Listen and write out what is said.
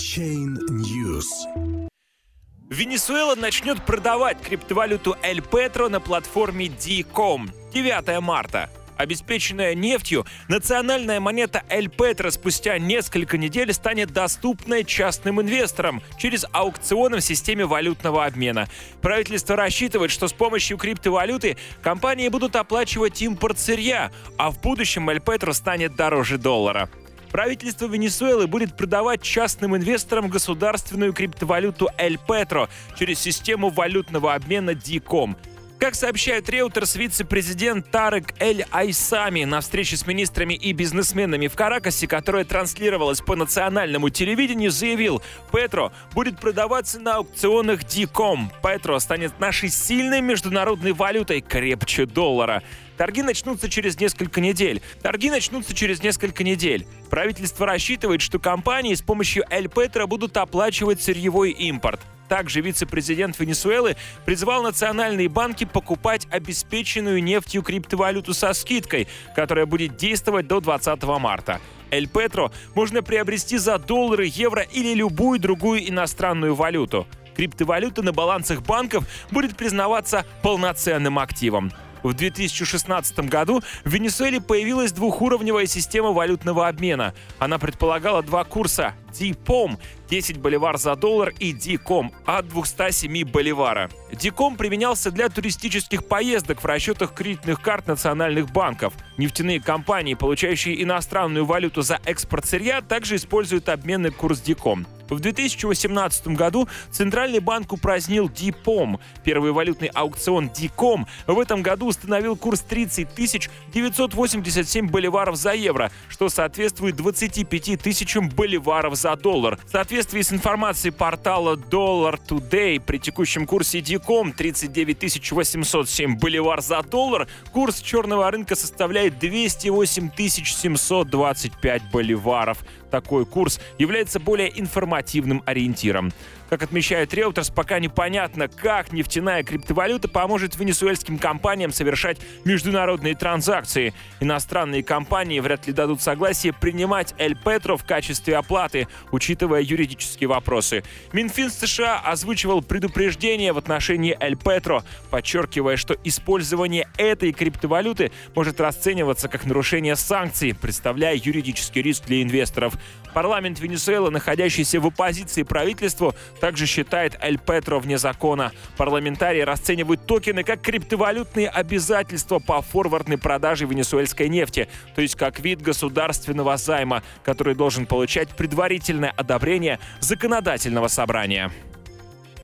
Chain News. Венесуэла начнет продавать криптовалюту El Petro на платформе D.com 9 марта. Обеспеченная нефтью, национальная монета El Petro спустя несколько недель станет доступной частным инвесторам через аукционы в системе валютного обмена. Правительство рассчитывает, что с помощью криптовалюты компании будут оплачивать импорт сырья, а в будущем El Petro станет дороже доллара. Правительство Венесуэлы будет продавать частным инвесторам государственную криптовалюту El Petro через систему валютного обмена DCOM. Как сообщает Reuters, вице-президент Тарек Эль Айсами на встрече с министрами и бизнесменами в Каракасе, которая транслировалась по национальному телевидению, заявил, Петро будет продаваться на аукционах Диком. Петро станет нашей сильной международной валютой крепче доллара. Торги начнутся через несколько недель. Торги начнутся через несколько недель. Правительство рассчитывает, что компании с помощью Эль Петро будут оплачивать сырьевой импорт. Также вице-президент Венесуэлы призвал национальные банки покупать обеспеченную нефтью криптовалюту со скидкой, которая будет действовать до 20 марта. Эль Петро можно приобрести за доллары, евро или любую другую иностранную валюту. Криптовалюта на балансах банков будет признаваться полноценным активом. В 2016 году в Венесуэле появилась двухуровневая система валютного обмена. Она предполагала два курса DPOM 10 боливар за доллар и DCOM от 207 боливара. DCOM применялся для туристических поездок в расчетах кредитных карт национальных банков. Нефтяные компании, получающие иностранную валюту за экспорт сырья, также используют обменный курс DCOM. В 2018 году Центральный банк упразднил DPOM. Первый валютный аукцион DCOM в этом году установил курс 30 987 боливаров за евро, что соответствует 25 тысячам боливаров за доллар. В соответствии с информацией портала Dollar Today при текущем курсе DCOM 39 807 боливар за доллар, курс черного рынка составляет 208 725 боливаров. Такой курс является более информативным ориентиром. Как отмечает Reuters, пока непонятно, как нефтяная криптовалюта поможет венесуэльским компаниям совершать международные транзакции. Иностранные компании вряд ли дадут согласие принимать Эль Петро в качестве оплаты, учитывая юридические вопросы. Минфин США озвучивал предупреждение в отношении Эль Петро, подчеркивая, что использование этой криптовалюты может расцениваться как нарушение санкций, представляя юридический риск для инвесторов. Парламент Венесуэлы, находящийся в оппозиции правительству, также считает Эль Петро вне закона. Парламентарии расценивают токены как криптовалютные обязательства по форвардной продаже венесуэльской нефти, то есть как вид государственного займа, который должен получать предварительное одобрение законодательного собрания.